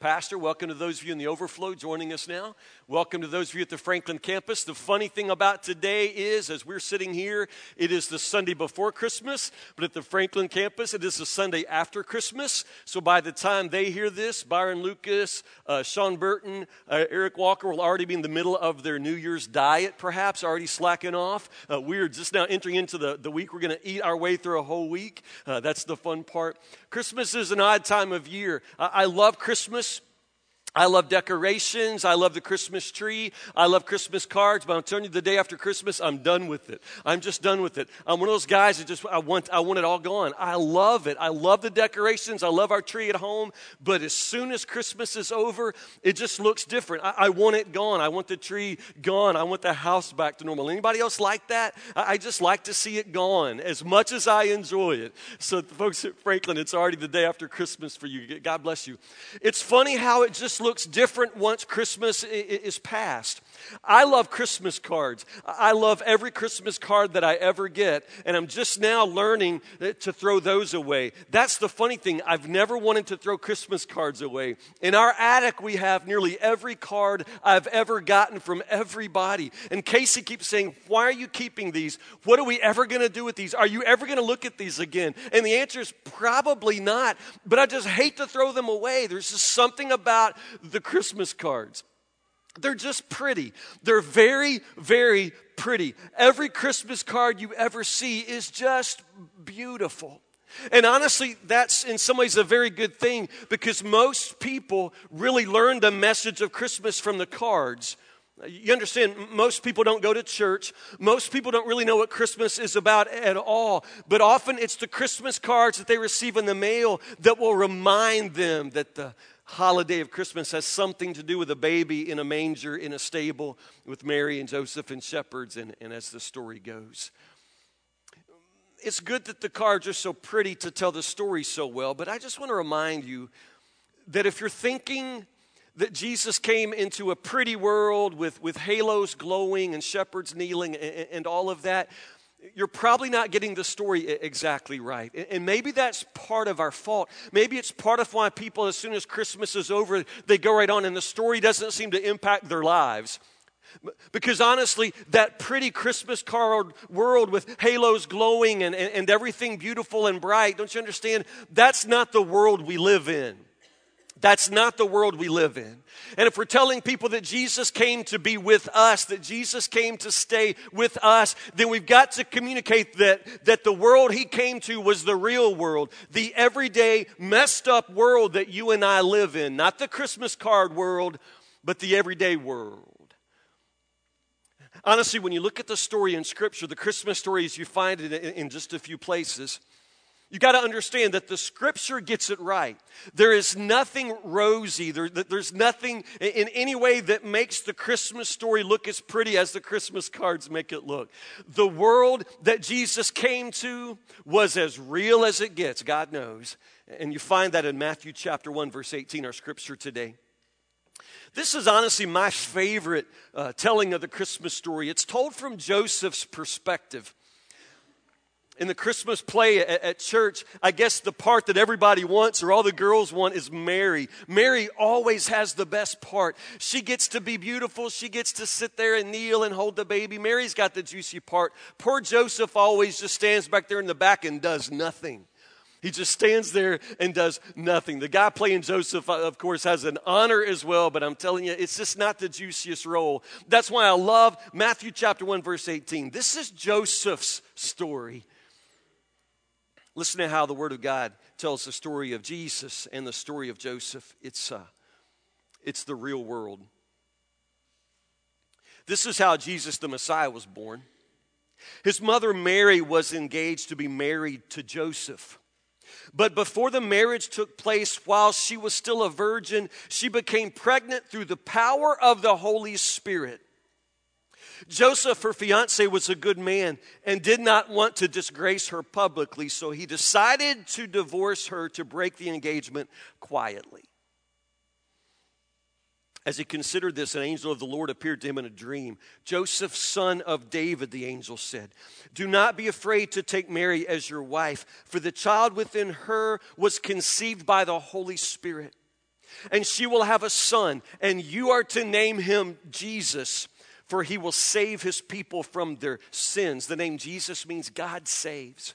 pastor. Welcome to those of you in the overflow joining us now. Welcome to those of you at the Franklin campus. The funny thing about today is, as we're sitting here, it is the Sunday before Christmas, but at the Franklin campus, it is the Sunday after Christmas. So by the time they hear this, Byron Lucas, uh, Sean Burton, uh, Eric Walker will already be in the middle of their New Year's diet, perhaps, already slacking off. Uh, we're just now entering into the, the week. We're going to eat our way through a whole week. Uh, that's the fun part. Christmas is an odd time of year. I, I love Christmas. I love decorations. I love the Christmas tree. I love Christmas cards. But I'm telling you, the day after Christmas, I'm done with it. I'm just done with it. I'm one of those guys that just I want I want it all gone. I love it. I love the decorations. I love our tree at home. But as soon as Christmas is over, it just looks different. I, I want it gone. I want the tree gone. I want the house back to normal. Anybody else like that? I, I just like to see it gone as much as I enjoy it. So, folks at Franklin, it's already the day after Christmas for you. God bless you. It's funny how it just looks different once Christmas is past. I love Christmas cards. I love every Christmas card that I ever get, and I'm just now learning uh, to throw those away. That's the funny thing. I've never wanted to throw Christmas cards away. In our attic, we have nearly every card I've ever gotten from everybody. And Casey keeps saying, Why are you keeping these? What are we ever going to do with these? Are you ever going to look at these again? And the answer is probably not, but I just hate to throw them away. There's just something about the Christmas cards. They're just pretty. They're very, very pretty. Every Christmas card you ever see is just beautiful. And honestly, that's in some ways a very good thing because most people really learn the message of Christmas from the cards. You understand, most people don't go to church. Most people don't really know what Christmas is about at all. But often it's the Christmas cards that they receive in the mail that will remind them that the holiday of Christmas has something to do with a baby in a manger in a stable with Mary and Joseph and shepherds, and, and as the story goes. It's good that the cards are so pretty to tell the story so well, but I just want to remind you that if you're thinking that Jesus came into a pretty world with, with halos glowing and shepherds kneeling and, and all of that, you're probably not getting the story exactly right. And maybe that's part of our fault. Maybe it's part of why people, as soon as Christmas is over, they go right on and the story doesn't seem to impact their lives. Because honestly, that pretty Christmas card world with halos glowing and, and, and everything beautiful and bright, don't you understand? That's not the world we live in. That's not the world we live in. And if we're telling people that Jesus came to be with us, that Jesus came to stay with us, then we've got to communicate that, that the world he came to was the real world, the everyday, messed up world that you and I live in. Not the Christmas card world, but the everyday world. Honestly, when you look at the story in Scripture, the Christmas stories, you find it in just a few places. You got to understand that the scripture gets it right. There is nothing rosy. There, there's nothing in any way that makes the Christmas story look as pretty as the Christmas cards make it look. The world that Jesus came to was as real as it gets, God knows. And you find that in Matthew chapter 1, verse 18, our scripture today. This is honestly my favorite uh, telling of the Christmas story. It's told from Joseph's perspective in the Christmas play at, at, church, I guess the part that everybody wants or all the girls want is Mary. Mary always has the best part. She gets to be beautiful. She gets to sit there and kneel and hold the baby. Mary's got the juicy part. Poor Joseph always just stands back there in the back and does nothing. He just stands there and does nothing. The guy playing Joseph, uh, of course, has an honor as well, but I'm telling you, it's just not the juiciest role. That's why I love Matthew chapter 1, verse 18. This is Joseph's story. Listen to how the Word of God tells the story of Jesus and the story of Joseph. It's, uh, it's the real world. This is how Jesus the Messiah was born. His mother Mary was engaged to be married to Joseph. But before the marriage took place, while she was still a virgin, she became pregnant through the power of the Holy Spirit. Joseph, her fiance, was a good man and did not want to disgrace her publicly, so he decided to divorce her to break the engagement quietly. As he considered this, an angel of the Lord appeared to him in a dream. Joseph, son of David, the angel said, Do not be afraid to take Mary as your wife, for the child within her was conceived by the Holy Spirit. and she will have a son, and you are to name him Jesus, for he will save his people from their sins. The name Jesus means God saves.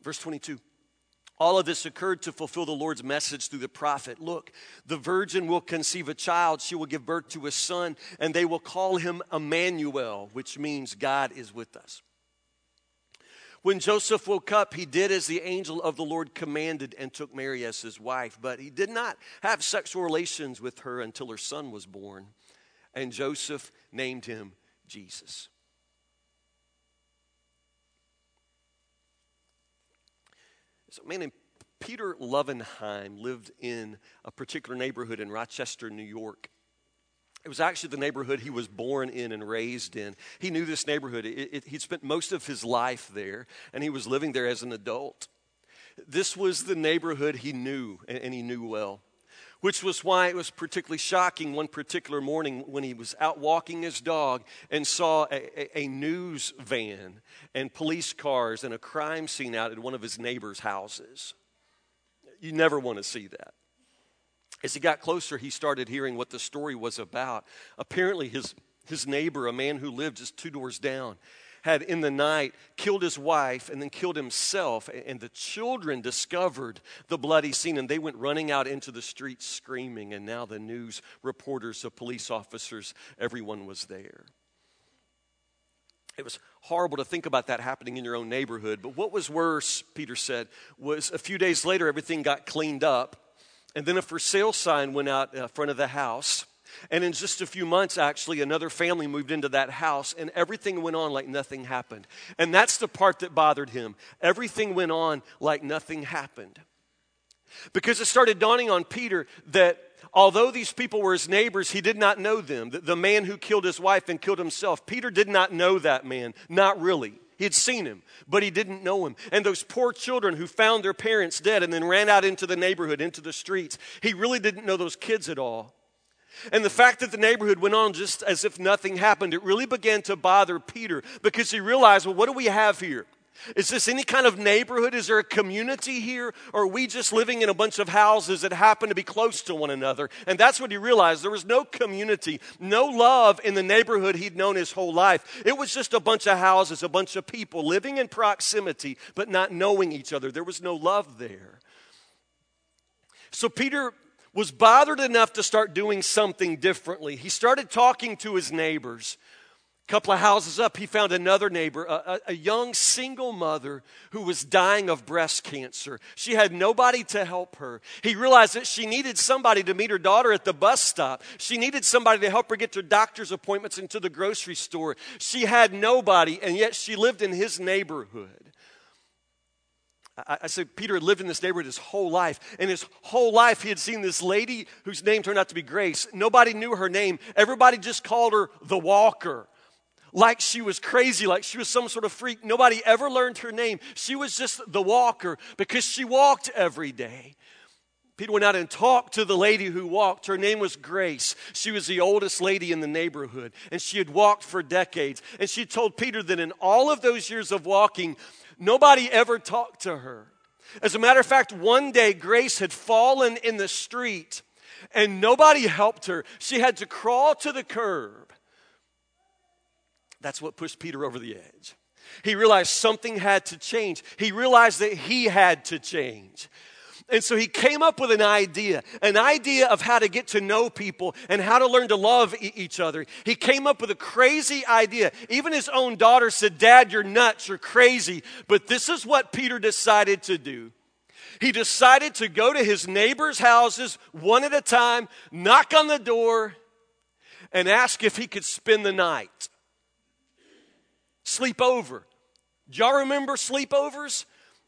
Verse 22. All of this occurred to fulfill the Lord's message through the prophet. Look, the virgin will conceive a child. She will give birth to a son, and they will call him Emmanuel, which means God is with us. When Joseph woke up, he did as the angel of the Lord commanded and took Mary as his wife, but he did not have sexual relations with her until her son was born, and Joseph named him Jesus. So, a man named Peter Lovenheim lived in a particular neighborhood in Rochester, New York. It was actually the neighborhood he was born in and raised in. He knew this neighborhood. It, it, he'd spent most of his life there, and he was living there as an adult. This was the neighborhood he knew, and, and he knew well, which was why it was particularly shocking one particular morning when he was out walking his dog and saw a, a, a news van and police cars and a crime scene out at one of his neighbor's houses. You never want to see that. As he got closer, he started hearing what the story was about. Apparently, his, his neighbor, a man who lived just two doors down, had in the night killed his wife and then killed himself. And the children discovered the bloody scene and they went running out into the streets screaming. And now the news reporters, the police officers, everyone was there. It was horrible to think about that happening in your own neighborhood. But what was worse, Peter said, was a few days later, everything got cleaned up and then a for sale sign went out in front of the house. And in just a few months, actually, another family moved into that house, and everything went on like nothing happened. And that's the part that bothered him. Everything went on like nothing happened. Because it started dawning on Peter that although these people were his neighbors, he did not know them. The, man who killed his wife and killed himself, Peter did not know that man, not really. He had seen him, but he didn't know him. And those poor children who found their parents dead and then ran out into the neighborhood, into the streets, he really didn't know those kids at all. And the fact that the neighborhood went on just as if nothing happened, it really began to bother Peter because he realized, well, what do we have here? Is this any kind of neighborhood? Is there a community here? Or are we just living in a bunch of houses that happen to be close to one another? And that's what he realized. There was no community, no love in the neighborhood he'd known his whole life. It was just a bunch of houses, a bunch of people living in proximity, but not knowing each other. There was no love there. So Peter was bothered enough to start doing something differently. He started talking to his neighbors. A couple of houses up, he found another neighbor, a, a, young single mother who was dying of breast cancer. She had nobody to help her. He realized that she needed somebody to meet her daughter at the bus stop. She needed somebody to help her get to doctor's appointments and to the grocery store. She had nobody, and yet she lived in his neighborhood. I, said Peter had lived in this neighborhood his whole life. And his whole life, he had seen this lady whose name turned out to be Grace. Nobody knew her name. Everybody just called her the Walker like she was crazy, like she was some sort of freak. Nobody ever learned her name. She was just the walker because she walked every day. Peter went out and talked to the lady who walked. Her name was Grace. She was the oldest lady in the neighborhood, and she had walked for decades. And she told Peter that in all of those years of walking, nobody ever talked to her. As a matter of fact, one day Grace had fallen in the street and nobody helped her. She had to crawl to the curb that's what pushed Peter over the edge. He realized something had to change. He realized that he had to change. And so he came up with an idea, an idea of how to get to know people and how to learn to love e- each other. He came up with a crazy idea. Even his own daughter said, Dad, you're nuts, you're crazy. But this is what Peter decided to do. He decided to go to his neighbors' houses one at a time, knock on the door, and ask if he could spend the night sleep over. Do y'all remember sleepovers?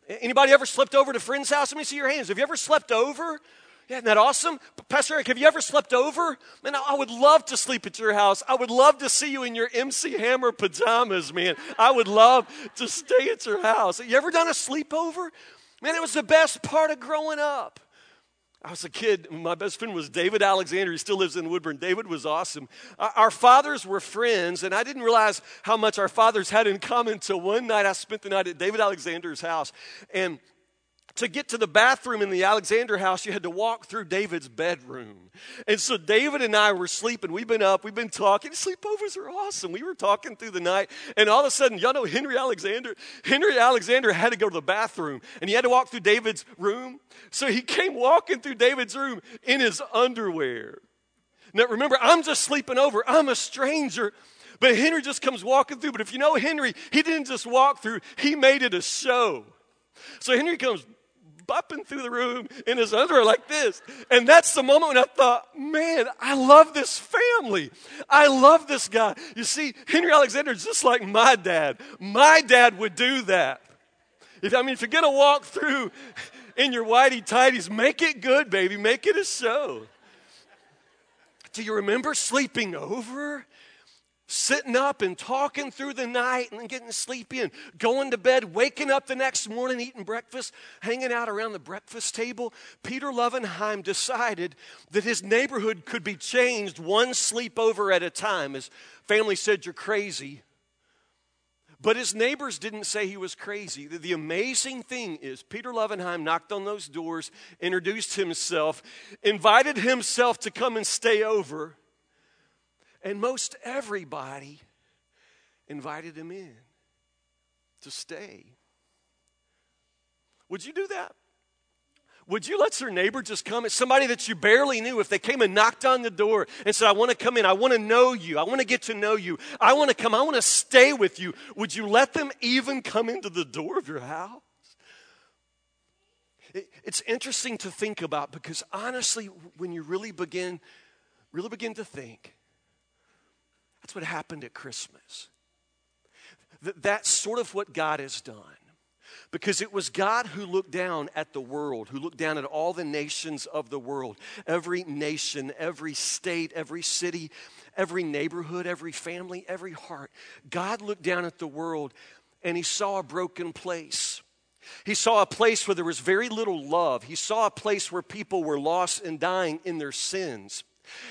Anybody ever slept over to a friend's house? Let me see your hands. Have you ever slept over? Yeah, isn't that awesome? Pastor Eric, have you ever slept over? Man, I would love to sleep at your house. I would love to see you in your MC Hammer pajamas, man. I would love to stay at your house. You ever done a sleepover? Man, it was the best part of growing up. I was a kid. My best friend was David Alexander. He still lives in Woodburn. David was awesome. Uh, our fathers were friends, and I didn't realize how much our fathers had in common until one night I spent the night at David Alexander's house. And to get to the bathroom in the Alexander house, you had to walk through David's bedroom. And so David and I were sleeping. We've been up, we've been talking. Sleepovers are awesome. We were talking through the night, and all of a sudden, y'all know Henry Alexander? Henry Alexander had to go to the bathroom, and he had to walk through David's room. So he came walking through David's room in his underwear. Now, remember, I'm just sleeping over, I'm a stranger. But Henry just comes walking through. But if you know Henry, he didn't just walk through, he made it a show. So Henry comes bopping through the room in his underwear like this. And that's the moment when I thought, man, I love this family. I love this guy. You see, Henry Alexander is just like my dad. My dad would do that. If, I mean, if you're going to walk through in your whitey tighties, make it good, baby. Make it a show. Do you remember sleeping over? Sitting up and talking through the night and getting sleepy and going to bed, waking up the next morning, eating breakfast, hanging out around the breakfast table, Peter Lovenheim decided that his neighborhood could be changed one sleepover at a time. His family said, You're crazy. But his neighbors didn't say he was crazy. The, amazing thing is, Peter Lovenheim knocked on those doors, introduced himself, invited himself to come and stay over and most everybody invited him in to stay. Would you do that? Would you let your neighbor just come? It's somebody that you barely knew. If they came and knocked on the door and said, I want to come in, I want to know you, I want to get to know you, I want to come, I want to stay with you, would you let them even come into the door of your house? It's interesting to think about because honestly, when you really begin, really begin to think, that's what happened at Christmas. That's sort of what God has done. Because it was God who looked down at the world, who looked down at all the nations of the world, every nation, every state, every city, every neighborhood, every family, every heart. God looked down at the world and he saw a broken place. He saw a place where there was very little love. He saw a place where people were lost and dying in their sins.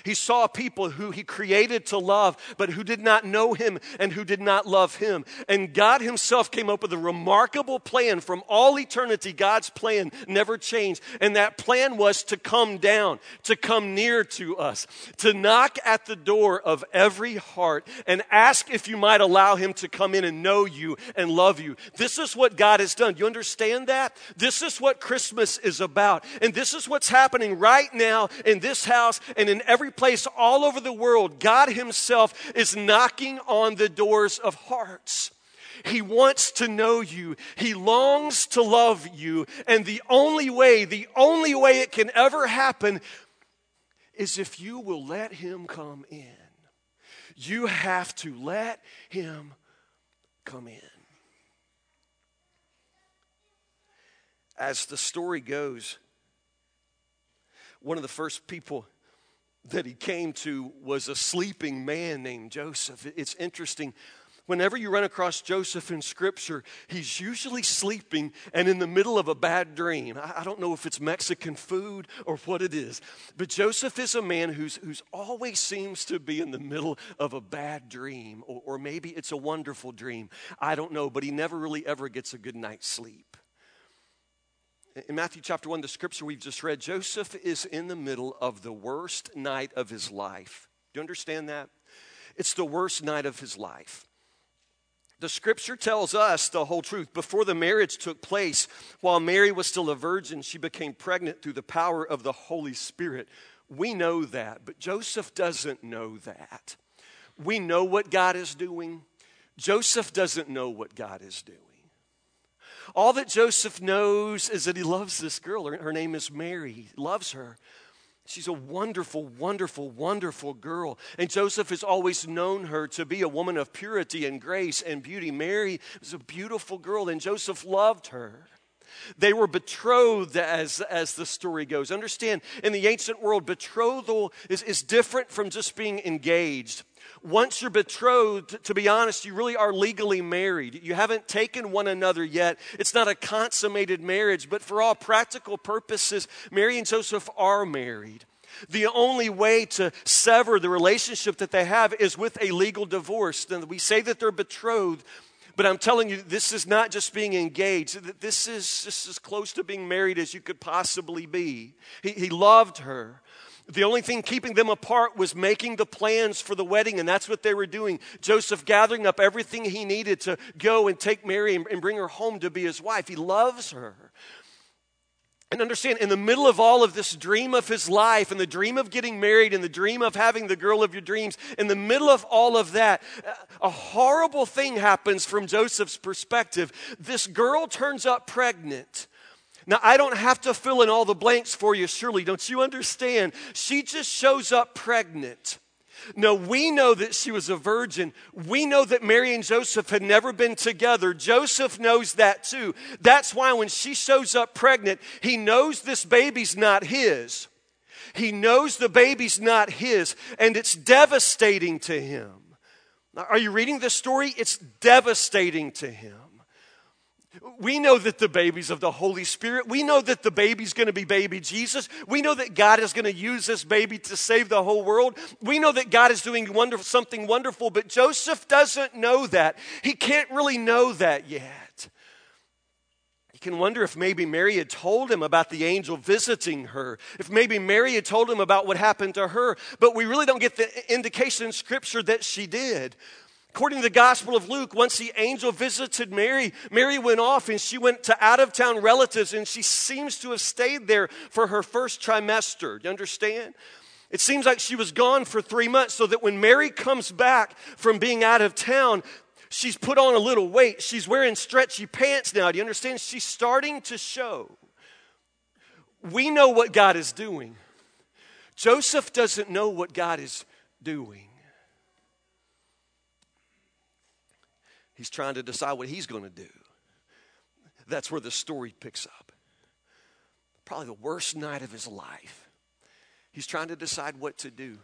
He saw people who he created to love, but who did not know him and who did not love him. And God himself came up with a remarkable plan from all eternity. God's plan never changed. And that plan was to come down, to come near to us, to knock at the door of every heart and ask if you might allow him to come in and know you and love you. This is what God has done. You understand that? This is what Christmas is about. And this is what's happening right now in this house and in every place all over the world, God Himself is knocking on the doors of hearts. He wants to know you. He longs to love you. And the only way, the only way it can ever happen is if you will let Him come in. You have to let Him come in. As the story goes, one of the first people that he came to was a sleeping man named Joseph. It's interesting. Whenever you run across Joseph in Scripture, he's usually sleeping and in the middle of a bad dream. I don't know if it's Mexican food or what it is, but Joseph is a man who's, who's always seems to be in the middle of a bad dream, or, or maybe it's a wonderful dream. I don't know, but he never really ever gets a good night's sleep. In Matthew chapter 1, the scripture we've just read, Joseph is in the middle of the worst night of his life. Do you understand that? It's the worst night of his life. The scripture tells us the whole truth. Before the marriage took place, while Mary was still a virgin, she became pregnant through the power of the Holy Spirit. We know that, but Joseph doesn't know that. We know what God is doing. Joseph doesn't know what God is doing. All that Joseph knows is that he loves this girl. Her, her name is Mary. He loves her. She's a wonderful, wonderful, wonderful girl. And Joseph has always known her to be a woman of purity and grace and beauty. Mary was a beautiful girl, and Joseph loved her. They were betrothed as, as the story goes. Understand, in the ancient world, betrothal is, is different from just being engaged once you're betrothed, to be honest, you really are legally married. You haven't taken one another yet. It's not a consummated marriage, but for all practical purposes, Mary and Joseph are married. The only way to sever the relationship that they have is with a legal divorce. Then we say that they're betrothed, But I'm telling you, this is not just being engaged. This is just as close to being married as you could possibly be. He, he loved her. The only thing keeping them apart was making the plans for the wedding, and that's what they were doing. Joseph gathering up everything he needed to go and take Mary and, and bring her home to be his wife. He loves her. And understand, in the middle of all of this dream of his life, and the dream of getting married, and the dream of having the girl of your dreams, in the middle of all of that, a horrible thing happens from Joseph's perspective. This girl turns up pregnant. Now, I don't have to fill in all the blanks for you, surely. Don't you understand? She just shows up pregnant. No, we know that she was a virgin. We know that Mary and Joseph had never been together. Joseph knows that too. That's why when she shows up pregnant, he knows this baby's not his. He knows the baby's not his, and it's devastating to him. Are you reading this story? It's devastating to him. We know that the baby's of the Holy Spirit. We know that the baby's going to be baby Jesus. We know that God is going to use this baby to save the whole world. We know that God is doing something wonderful, but Joseph doesn't know that. He can't really know that yet. You can wonder if maybe Mary had told him about the angel visiting her, if maybe Mary had told him about what happened to her, but we really don't get the indication in Scripture that she did. According to the Gospel of Luke, once the angel visited Mary, Mary went off and she went to out of town relatives and she seems to have stayed there for her first trimester. You understand? It seems like she was gone for three months, so that when Mary comes back from being out of town, she's put on a little weight. She's wearing stretchy pants now. Do you understand? She's starting to show. We know what God is doing. Joseph doesn't know what God is doing. He's trying to decide what he's going to do. That's where the story picks up. Probably the worst night of his life. He's trying to decide what to do.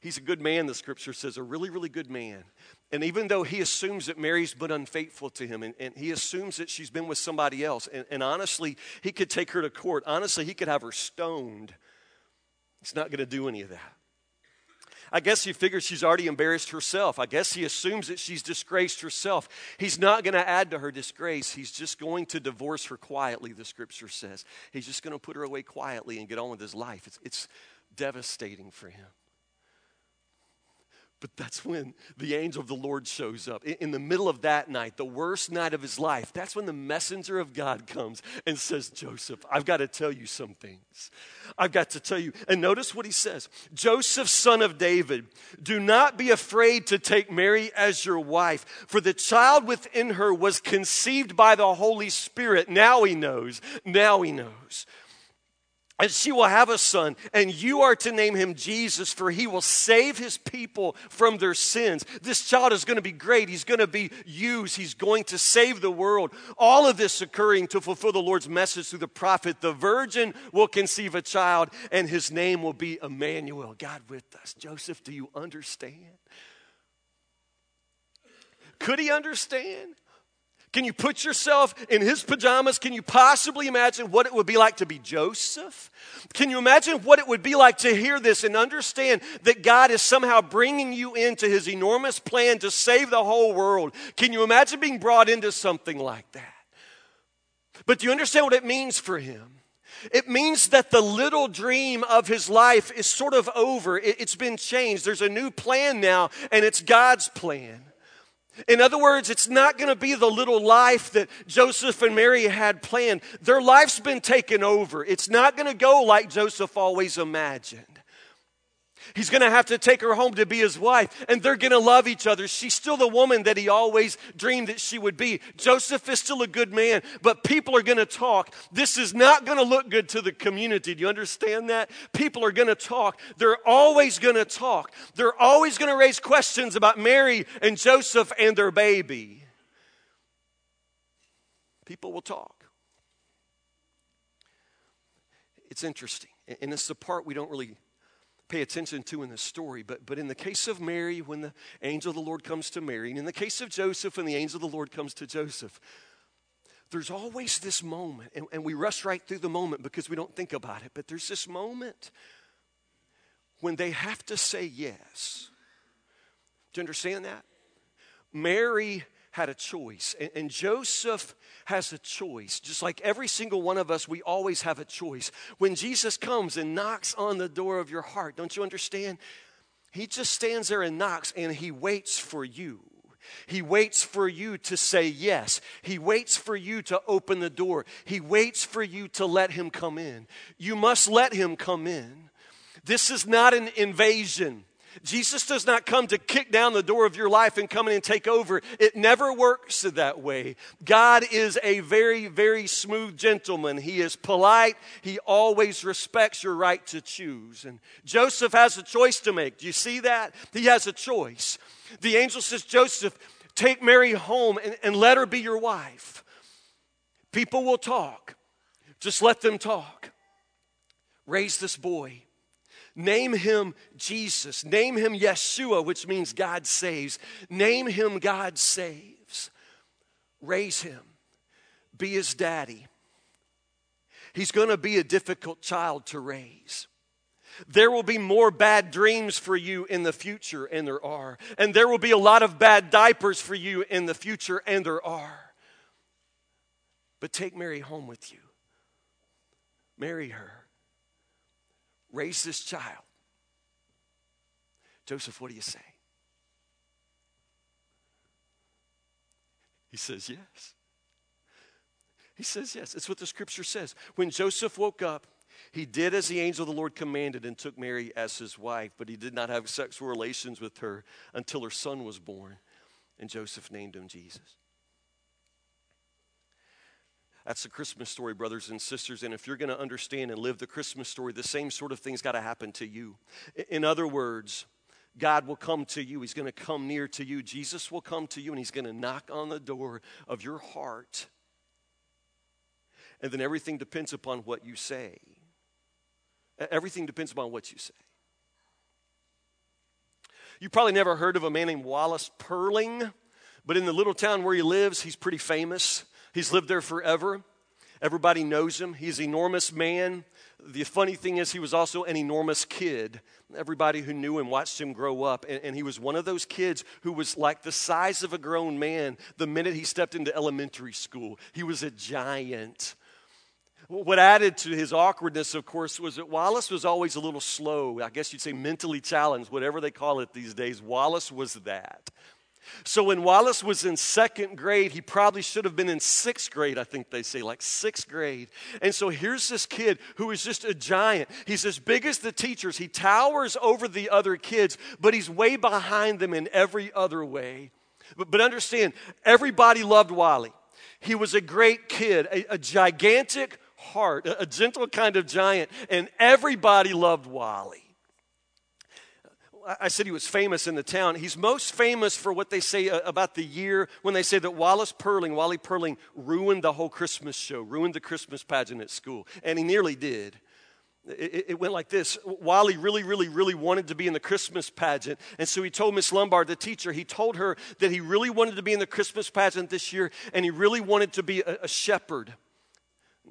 He's a good man, the scripture says, a really, really good man. And even though he assumes that Mary's been unfaithful to him and, and he assumes that she's been with somebody else, and, and honestly, he could take her to court. Honestly, he could have her stoned. He's not going to do any of that. I guess he figures she's already embarrassed herself. I guess he assumes that she's disgraced herself. He's not going to add to her disgrace. He's just going to divorce her quietly, the scripture says. He's just going to put her away quietly and get on with his life. It's, it's devastating for him. But that's when the angel of the Lord shows up. In the middle of that night, the worst night of his life, that's when the messenger of God comes and says, Joseph, I've got to tell you some things. I've got to tell you. And notice what he says Joseph, son of David, do not be afraid to take Mary as your wife, for the child within her was conceived by the Holy Spirit. Now he knows. Now he knows and she will have a son, and you are to name him Jesus, for he will save his people from their sins. This child is going to be great. He's going to be used. He's going to save the world. All of this occurring to fulfill the Lord's message through the prophet. The virgin will conceive a child, and his name will be Emmanuel, God with us. Joseph, do you understand? Could he understand? Can you put yourself in his pajamas? Can you possibly imagine what it would be like to be Joseph? Can you imagine what it would be like to hear this and understand that God is somehow bringing you into his enormous plan to save the whole world? Can you imagine being brought into something like that? But do you understand what it means for him? It means that the little dream of his life is sort of over. It's been changed. There's a new plan now, and it's God's plan. In other words, it's not going to be the little life that Joseph and Mary had planned. Their life's been taken over. It's not going to go like Joseph always imagined. He's going to have to take her home to be his wife, and they're going to love each other. She's still the woman that he always dreamed that she would be. Joseph is still a good man, but people are going to talk. This is not going to look good to the community. Do you understand that? People are going to talk. They're always going to talk. They're always going to raise questions about Mary and Joseph and their baby. People will talk. It's interesting, and it's the part we don't really pay attention to in the story. But, but in the case of Mary, when the angel of the Lord comes to Mary, and in the case of Joseph, when the angel of the Lord comes to Joseph, there's always this moment, and, and we rush right through the moment because we don't think about it, but there's this moment when they have to say yes. Do you understand that? Mary had a choice. And, and, Joseph has a choice. Just like every single one of us, we always have a choice. When Jesus comes and knocks on the door of your heart, don't you understand? He just stands there and knocks and he waits for you. He waits for you to say yes. He waits for you to open the door. He waits for you to let him come in. You must let him come in. This is not an invasion. Jesus does not come to kick down the door of your life and come in and take over. It never works that way. God is a very, very smooth gentleman. He is polite. He always respects your right to choose. And Joseph has a choice to make. Do you see that? He has a choice. The angel says, Joseph, take Mary home and, and let her be your wife. People will talk. Just let them talk. Raise this boy Name him Jesus. Name him Yeshua, which means God saves. Name him God saves. Raise him. Be his daddy. He's going to be a difficult child to raise. There will be more bad dreams for you in the future, and there are. And there will be a lot of bad diapers for you in the future, and there are. But take Mary home with you. Marry her raise this child. Joseph, what do you say? He says, Yes. He says, Yes. It's what the scripture says. When Joseph woke up, he did as the angel of the Lord commanded and took Mary as his wife, but he did not have sexual relations with her until her son was born, and Joseph named him Jesus. That's the Christmas story, brothers and sisters. And if you're going to understand and live the Christmas story, the same sort of thing's got to happen to you. In other words, God will come to you. He's going to come near to you. Jesus will come to you and he's going to knock on the door of your heart. And then everything depends upon what you say. Everything depends upon what you say. You probably never heard of a man named Wallace Purling, but in the little town where he lives, he's pretty famous. He's lived there forever. Everybody knows him. He's an enormous man. The funny thing is, he was also an enormous kid. Everybody who knew him watched him grow up. And, and, he was one of those kids who was like the size of a grown man the minute he stepped into elementary school. He was a giant. What added to his awkwardness, of course, was that Wallace was always a little slow. I guess you'd say mentally challenged, whatever they call it these days. Wallace was that. So when Wallace was in second grade, he probably should have been in sixth grade, I think they say, like sixth grade. And so here's this kid who is just a giant. He's as big as the teachers. He towers over the other kids, but he's way behind them in every other way. But, but understand, everybody loved Wally. He was a great kid, a, a gigantic heart, a, a gentle kind of giant, and everybody loved Wally. I said he was famous in the town. He's most famous for what they say uh, about the year when they say that Wallace Purling, Wally Purling, ruined the whole Christmas show, ruined the Christmas pageant at school. And he nearly did. It, went like this Wally really, really, really wanted to be in the Christmas pageant. And so he told Miss Lombard, the teacher, he told her that he really wanted to be in the Christmas pageant this year and he really wanted to be a shepherd.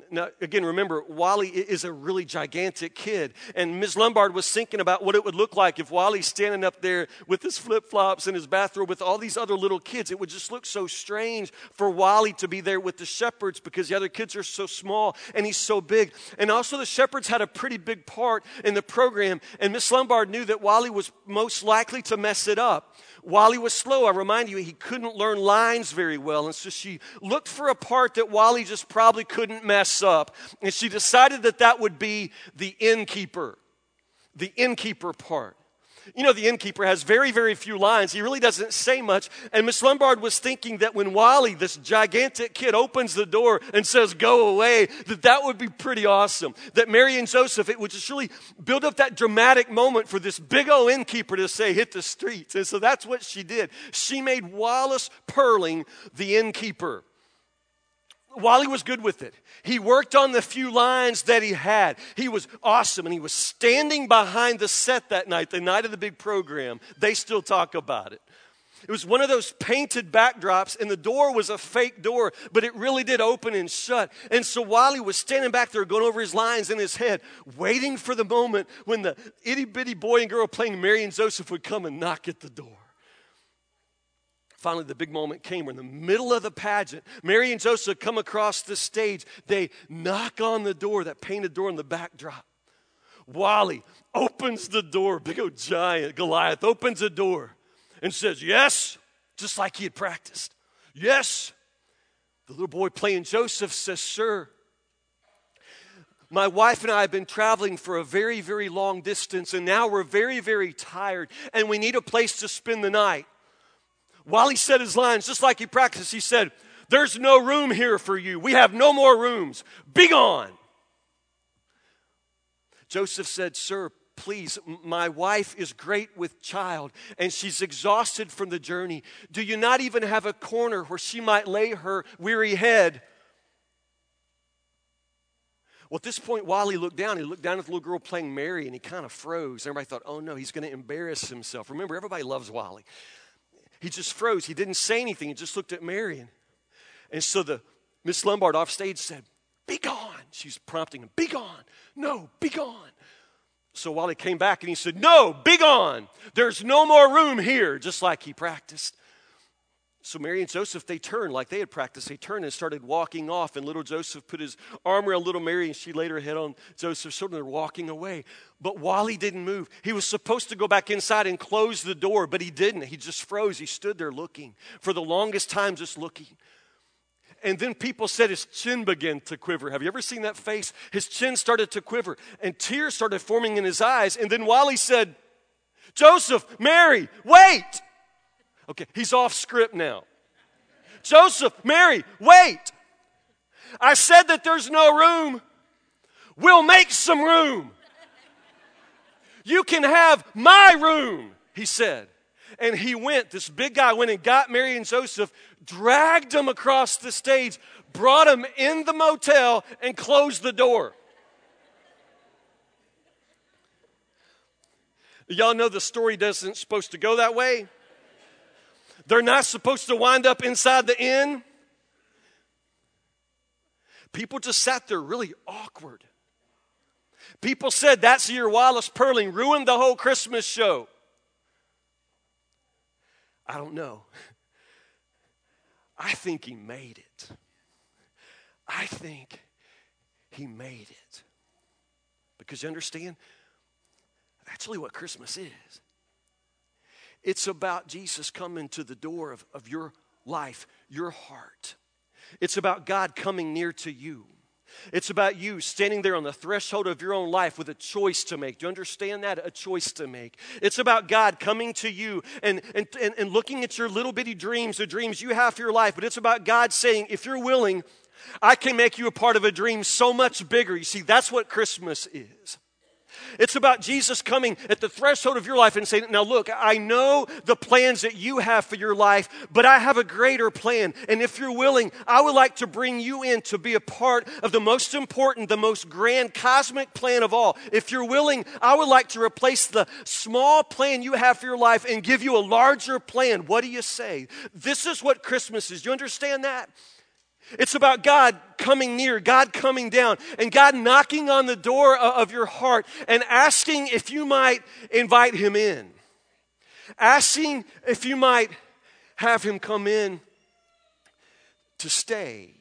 Now, again, remember, Wally is a really gigantic kid. And Ms. Lombard was thinking about what it would look like if Wally's standing up there with his flip flops and his bathrobe with all these other little kids. It would just look so strange for Wally to be there with the shepherds because the other kids are so small and he's so big. And also, the shepherds had a pretty big part in the program. And Miss Lombard knew that Wally was most likely to mess it up. Wally was slow. I remind you, he couldn't learn lines very well. And so she looked for a part that Wally just probably couldn't mess up. And she decided that that would be the innkeeper, the innkeeper part. You know, the innkeeper has very, very few lines. He really doesn't say much. And Miss Lombard was thinking that when Wally, this gigantic kid, opens the door and says, go away, that that would be pretty awesome. That Mary and Joseph, it would just really build up that dramatic moment for this big old innkeeper to say, hit the streets. And so that's what she did. She made Wallace Purling the innkeeper. Wally was good with it. He worked on the few lines that he had. He was awesome, and he was standing behind the set that night, the night of the big program. They still talk about it. It was one of those painted backdrops, and the door was a fake door, but it really did open and shut. And so Wally was standing back there going over his lines in his head, waiting for the moment when the itty bitty boy and girl playing Mary and Joseph would come and knock at the door. Finally the big moment came. We're in the middle of the pageant. Mary and Joseph come across the stage. They knock on the door, that painted door in the backdrop. Wally opens the door, big old giant Goliath opens the door and says, Yes, just like he had practiced. Yes. The little boy playing Joseph says, Sir, my wife and I have been traveling for a very, very long distance, and now we're very, very tired, and we need a place to spend the night. Wally said his lines, just like he practiced, he said, There's no room here for you. We have no more rooms. Be gone. Joseph said, Sir, please, my wife is great with child and she's exhausted from the journey. Do you not even have a corner where she might lay her weary head? Well, at this point, Wally looked down, he looked down at the little girl playing Mary and he kind of froze. Everybody thought, oh no, he's going to embarrass himself. Remember, everybody loves Wally. He just froze. He didn't say anything. He just looked at Marion. And so the Miss Lombard off stage said, Be gone. She's prompting him, Be gone. No, be gone. So Wally came back and he said, No, be gone. There's no more room here, just like he practiced. So Mary and Joseph, they turned like they had practiced. They turned and started walking off. And little Joseph put his arm around little Mary and she laid her head on Joseph's shoulder. They're walking away. But Wally didn't move. He was supposed to go back inside and close the door, but he didn't. He just froze. He stood there looking for the longest time, just looking. And then people said his chin began to quiver. Have you ever seen that face? His chin started to quiver and tears started forming in his eyes. And then Wally said, Joseph, Mary, wait. Okay, he's off script now. Joseph, Mary, wait. I said that there's no room. We'll make some room. You can have my room, he said. And he went, this big guy went and got Mary and Joseph, dragged them across the stage, brought them in the motel, and closed the door. Y'all know the story doesn't supposed to go that way. They're not supposed to wind up inside the inn. People just sat there really awkward. People said that's your Wallace Purling ruined the whole Christmas show. I don't know. I think he made it. I think he made it. Because you understand, actually, what Christmas is. It's about Jesus coming to the door of, of your life, your heart. It's about God coming near to you. It's about you standing there on the threshold of your own life with a choice to make. Do you understand that? A choice to make. It's about God coming to you and, and, and, and looking at your little bitty dreams, the dreams you have for your life. But it's about God saying, if you're willing, I can make you a part of a dream so much bigger. You see, that's what Christmas is. It's about Jesus coming at the threshold of your life and saying, Now look, I know the plans that you have for your life, but I have a greater plan. And if you're willing, I would like to bring you in to be a part of the most important, the most grand cosmic plan of all. If you're willing, I would like to replace the small plan you have for your life and give you a larger plan. What do you say? This is what Christmas is. Do you understand that? It's about God coming near, God coming down, and God knocking on the door of your heart and asking if you might invite Him in. Asking if you might have Him come in to stay.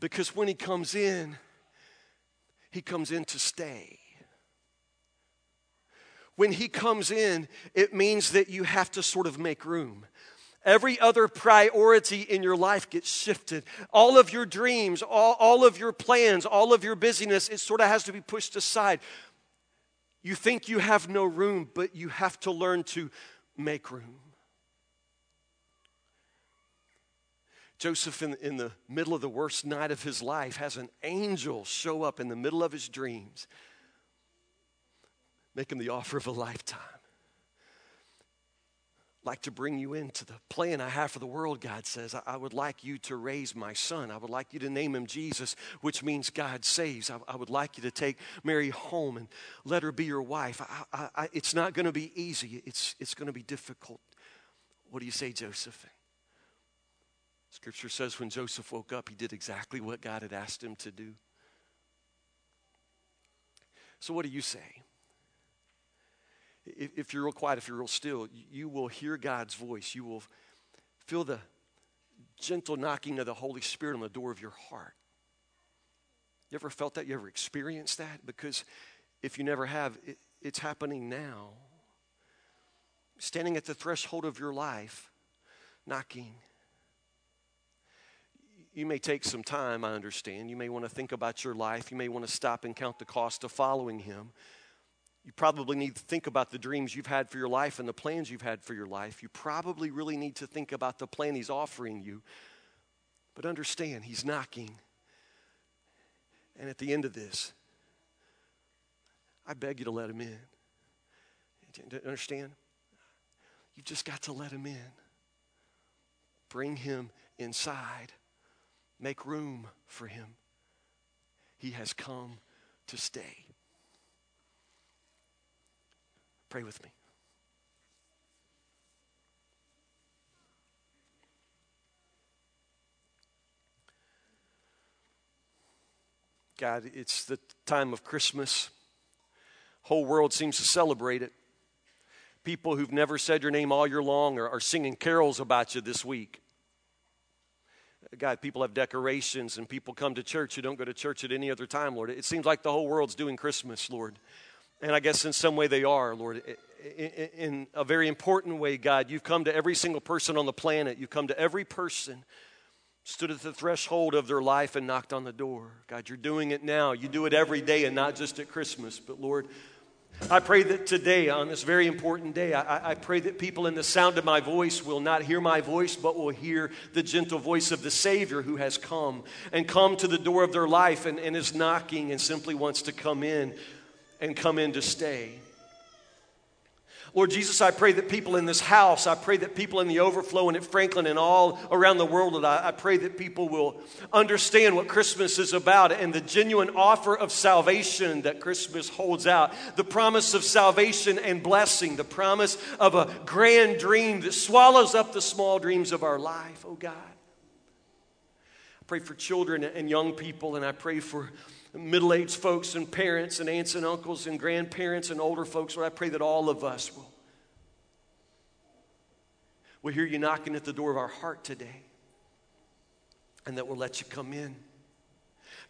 Because when He comes in, He comes in to stay. When He comes in, it means that you have to sort of make room. Every other priority in your life gets shifted. All of your dreams, all, all of your plans, all of your busyness, it sort of has to be pushed aside. You think you have no room, but you have to learn to make room. Joseph, in, in the middle of the worst night of his life, has an angel show up in the middle of his dreams, make him the offer of a lifetime like to bring you into the plan I have for the world, God says. I, I, would like you to raise my son. I would like you to name him Jesus, which means God saves. I, I would like you to take Mary home and let her be your wife. I, it's not going to be easy, it's, it's going to be difficult. What do you say, Joseph? Scripture says when Joseph woke up, he did exactly what God had asked him to do. So, what do you say? If you're real quiet, if you're real still, you will hear God's voice. You will feel the gentle knocking of the Holy Spirit on the door of your heart. You ever felt that? You ever experienced that? Because if you never have, it, it's happening now. Standing at the threshold of your life, knocking. You may take some time, I understand. You may want to think about your life. You may want to stop and count the cost of following Him. You probably need to think about the dreams you've had for your life and the plans you've had for your life. You probably really need to think about the plan He's offering you. But understand, He's knocking. And at the end of this, I beg you to let Him in. Understand? You've just got to let Him in. Bring Him inside. Make room for Him. He has come to stay. Pray with me. God, it's the time of Christmas. Whole world seems to celebrate it. People who've never said your name all year long are, are singing carols about you this week. God, people have decorations and people come to church who don't go to church at any other time, Lord. It seems like the whole world's doing Christmas, Lord. And I guess in some way they are, Lord. In a very important way, God, you've come to every single person on the planet. You've come to every person, stood at the threshold of their life and knocked on the door. God, you're doing it now. You do it every day and not just at Christmas. But Lord, I pray that today, on this very important day, I, I, pray that people in the sound of my voice will not hear my voice, but will hear the gentle voice of the Savior who has come and come to the door of their life and, and is knocking and simply wants to come in and come in to stay. Lord Jesus, I pray that people in this house, I pray that people in the overflow and at Franklin and all around the world, I, I pray that people will understand what Christmas is about and the genuine offer of salvation that Christmas holds out. The promise of salvation and blessing, the promise of a grand dream that swallows up the small dreams of our life, oh God. Pray for children and young people, and I pray for middle aged folks and parents and aunts and uncles and grandparents and older folks, Lord, I pray that all of us will, will hear you knocking at the door of our heart today and that we'll let you come in.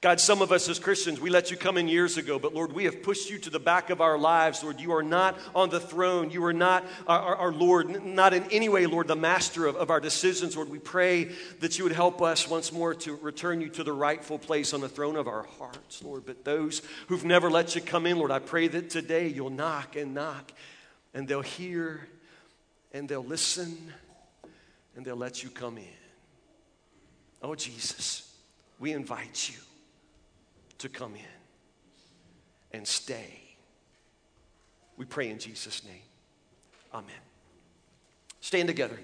God, some of us as Christians, we let you come in years ago, but Lord, we have pushed you to the back of our lives. Lord, you are not on the throne. You are not our, our, our Lord, not in any way, Lord, the master of, of our decisions. Lord, we pray that you would help us once more to return you to the rightful place on the throne of our hearts, Lord. But those who've never let you come in, Lord, I pray that today you'll knock and knock and they'll hear and they'll listen and they'll let you come in. Oh, Jesus, we invite you to come in and stay. We pray in Jesus' name. Amen. Stand together.